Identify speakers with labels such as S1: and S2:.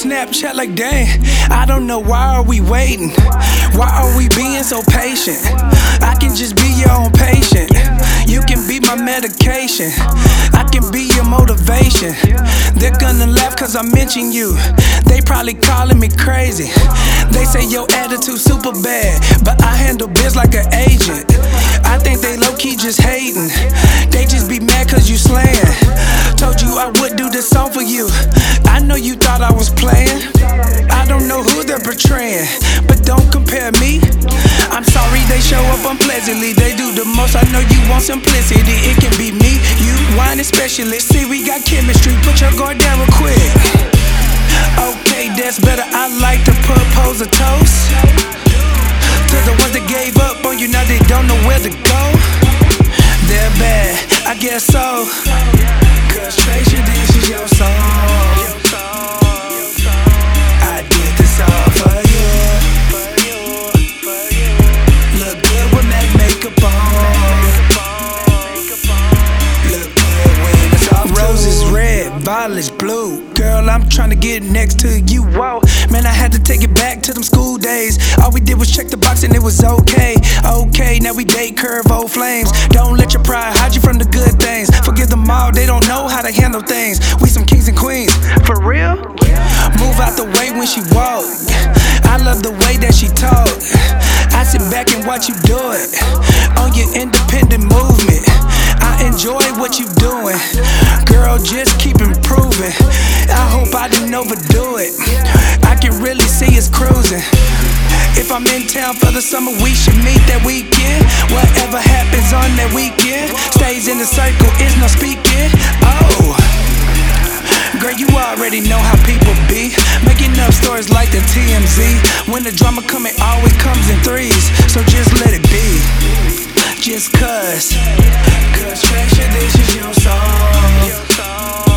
S1: Snapchat like dang. I don't know why are we waiting? Why are we being so patient? I can just be your own patient. You can be my medication. I can be your motivation. They're gonna laugh cause I mention you. They probably calling me crazy. They say your attitude super bad, but I handle biz like an agent. I think they low key just hating. They just be mad cause you slaying. Thought I was playing. I don't know who they're portraying, but don't compare me. I'm sorry they show up unpleasantly. They do the most. I know you want simplicity. It can be me, you, wine specialist. See, we got chemistry. Put your guard down real quick. Okay, that's better. I like to propose a toast to the ones that gave up on you. Now they don't know where to go. They're bad, I guess so. Cause violets blue. Girl, I'm tryna get next to you. Whoa, man, I had to take it back to them school days. All we did was check the box and it was okay. Okay, now we date curve old flames. Don't let your pride hide you from the good things. Forgive them all, they don't know how to handle things. We some kings and queens. For real? Move out the way when she walk. I love the way that she talk. I sit back and watch you do it on your independent movement. Enjoy what you doing, girl. Just keep improving. I hope I didn't overdo it. I can really see us cruising. If I'm in town for the summer, we should meet that weekend. Whatever happens on that weekend stays in the circle. Is no speaking. Oh. Girl, you already know how people be. Making up stories like the TMZ. When the drama come, always comes in threes. So just let it be. Just. Cause Tre'sha, this is your song.